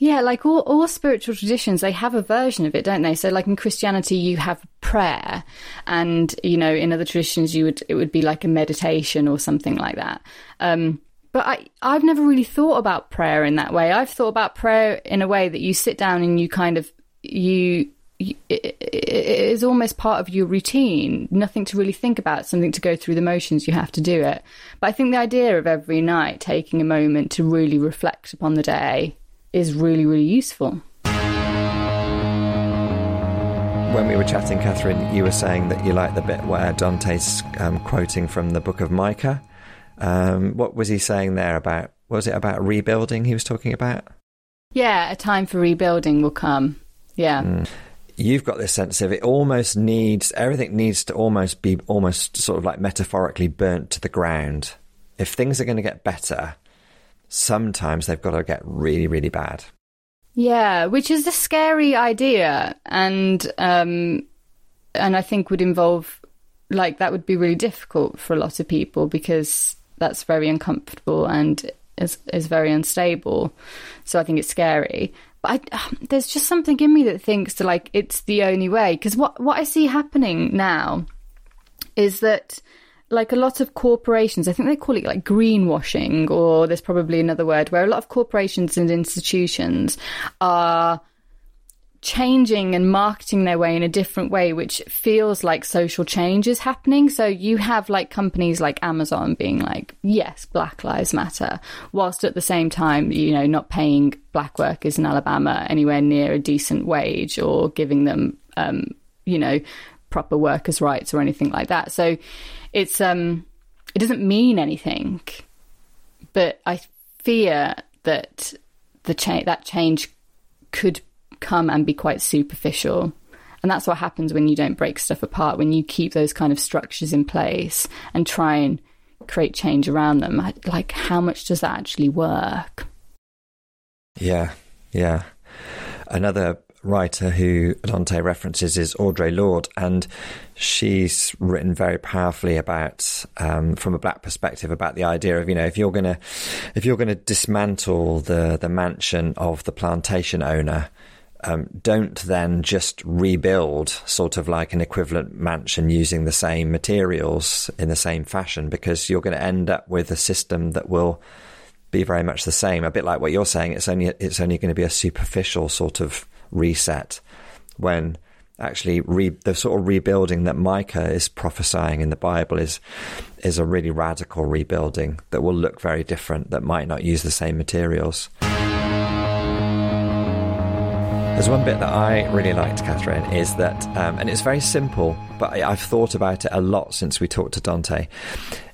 Yeah, like all, all spiritual traditions, they have a version of it, don't they? So, like in Christianity, you have prayer, and you know, in other traditions, you would it would be like a meditation or something like that. Um, but I, I've never really thought about prayer in that way. I've thought about prayer in a way that you sit down and you kind of you. It, it is almost part of your routine. Nothing to really think about. Something to go through the motions. You have to do it. But I think the idea of every night taking a moment to really reflect upon the day is really, really useful. When we were chatting, Catherine, you were saying that you like the bit where Dante's um, quoting from the book of Micah. Um, what was he saying there about? Was it about rebuilding he was talking about? Yeah, a time for rebuilding will come. Yeah. You've got this sense of it almost needs, everything needs to almost be almost sort of like metaphorically burnt to the ground. If things are going to get better, sometimes they've got to get really, really bad. Yeah, which is a scary idea and um and I think would involve like that would be really difficult for a lot of people because that's very uncomfortable and is is very unstable. So I think it's scary. But I, there's just something in me that thinks that like it's the only way. Because what what I see happening now is that like a lot of corporations, I think they call it like greenwashing, or there's probably another word where a lot of corporations and institutions are changing and marketing their way in a different way, which feels like social change is happening. So you have like companies like Amazon being like, yes, Black Lives Matter, whilst at the same time, you know, not paying black workers in Alabama anywhere near a decent wage or giving them, um, you know, proper workers' rights or anything like that. So it's um it doesn't mean anything. But I fear that the change, that change could come and be quite superficial. And that's what happens when you don't break stuff apart, when you keep those kind of structures in place and try and create change around them. Like, how much does that actually work? Yeah, yeah. Another writer who Dante references is Audre Lorde, and she's written very powerfully about, um, from a black perspective, about the idea of you know if you're gonna if you're gonna dismantle the the mansion of the plantation owner. Um, don't then just rebuild sort of like an equivalent mansion using the same materials in the same fashion because you're going to end up with a system that will be very much the same. A bit like what you're saying, it's only it's only going to be a superficial sort of reset when actually re, the sort of rebuilding that Micah is prophesying in the Bible is is a really radical rebuilding that will look very different that might not use the same materials. There's one bit that I really liked, Catherine, is that, um, and it's very simple, but I, I've thought about it a lot since we talked to Dante.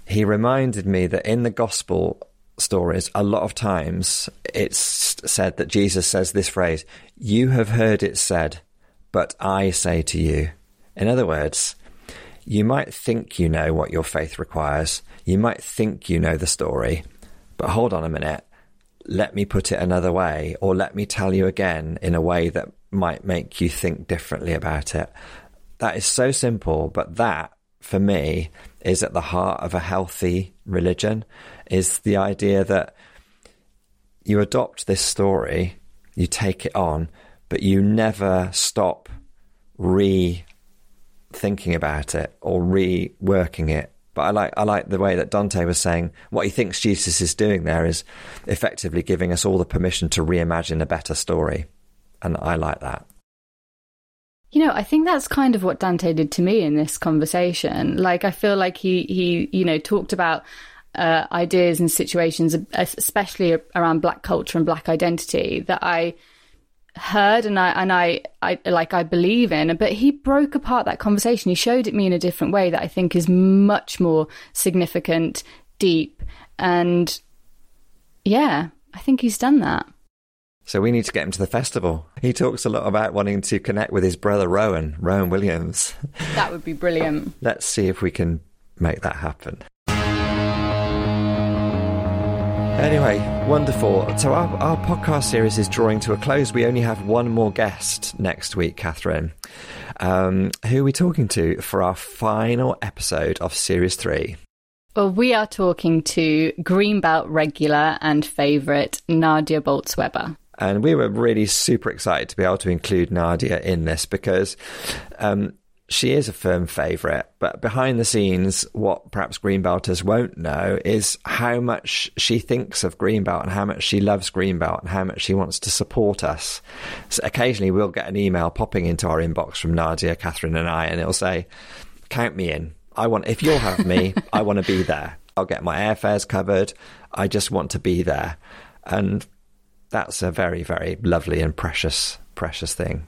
He reminded me that in the gospel stories, a lot of times it's said that Jesus says this phrase, You have heard it said, but I say to you. In other words, you might think you know what your faith requires. You might think you know the story, but hold on a minute. Let me put it another way, or let me tell you again in a way that might make you think differently about it. That is so simple, but that, for me, is at the heart of a healthy religion, is the idea that you adopt this story, you take it on, but you never stop re thinking about it or reworking it. But I like I like the way that Dante was saying what he thinks Jesus is doing there is effectively giving us all the permission to reimagine a better story. And I like that. You know, I think that's kind of what Dante did to me in this conversation. Like I feel like he he, you know, talked about uh, ideas and situations, especially around black culture and black identity, that I heard and I and I, I like I believe in, but he broke apart that conversation. He showed it me in a different way that I think is much more significant, deep, and yeah, I think he's done that. So we need to get him to the festival. He talks a lot about wanting to connect with his brother Rowan, Rowan Williams. That would be brilliant. Let's see if we can make that happen. Anyway, wonderful. So our, our podcast series is drawing to a close. We only have one more guest next week, Catherine. Um, who are we talking to for our final episode of Series 3? Well, we are talking to Greenbelt regular and favourite Nadia Bolz-Weber. And we were really super excited to be able to include Nadia in this because um, she is a firm favourite, but behind the scenes, what perhaps Greenbelters won't know is how much she thinks of Greenbelt and how much she loves Greenbelt and how much she wants to support us. So occasionally, we'll get an email popping into our inbox from Nadia, Catherine, and I, and it'll say, "Count me in. I want if you'll have me, I want to be there. I'll get my airfares covered. I just want to be there." And that's a very, very lovely and precious, precious thing.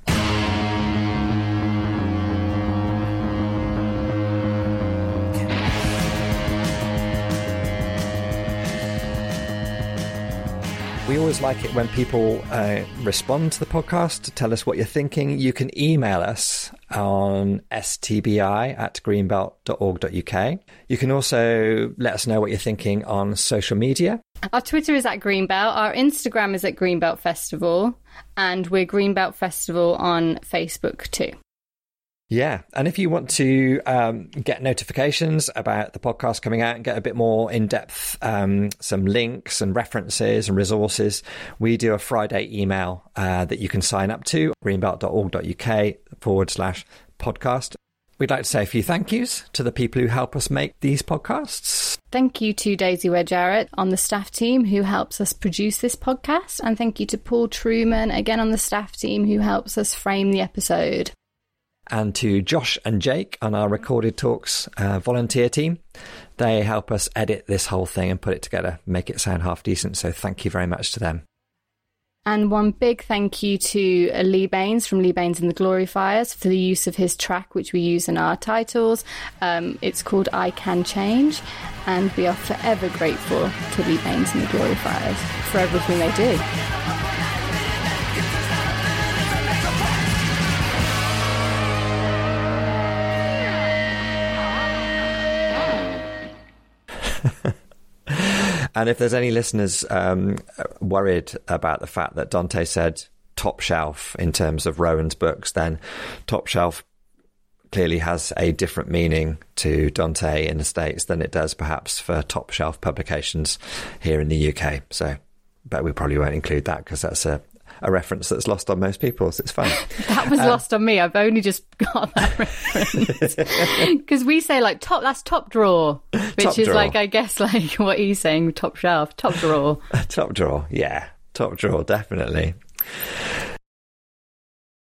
We always like it when people uh, respond to the podcast to tell us what you're thinking. You can email us on stbi at greenbelt.org.uk. You can also let us know what you're thinking on social media. Our Twitter is at Greenbelt. Our Instagram is at Greenbelt Festival. And we're Greenbelt Festival on Facebook too. Yeah. And if you want to um, get notifications about the podcast coming out and get a bit more in depth, um, some links and references and resources, we do a Friday email uh, that you can sign up to greenbelt.org.uk forward slash podcast. We'd like to say a few thank yous to the people who help us make these podcasts. Thank you to Daisy Ware Jarrett on the staff team who helps us produce this podcast. And thank you to Paul Truman, again on the staff team, who helps us frame the episode and to Josh and Jake on our Recorded Talks uh, volunteer team. They help us edit this whole thing and put it together, make it sound half decent. So thank you very much to them. And one big thank you to uh, Lee Bains from Lee Bains and the Glory Fires for the use of his track, which we use in our titles. Um, it's called I Can Change, and we are forever grateful to Lee Bains and the Glory Fires for everything they do. *laughs* and if there's any listeners um, worried about the fact that Dante said top shelf in terms of Rowan's books, then top shelf clearly has a different meaning to Dante in the States than it does perhaps for top shelf publications here in the UK. So, but we probably won't include that because that's a, a reference that's lost on most people. So it's fine. *laughs* that was um, lost on me. I've only just *laughs* got that reference *laughs* because we say like top. That's top drawer, which top is drawer. like I guess like what he's saying, top shelf, top drawer, top drawer. Yeah, top drawer, definitely.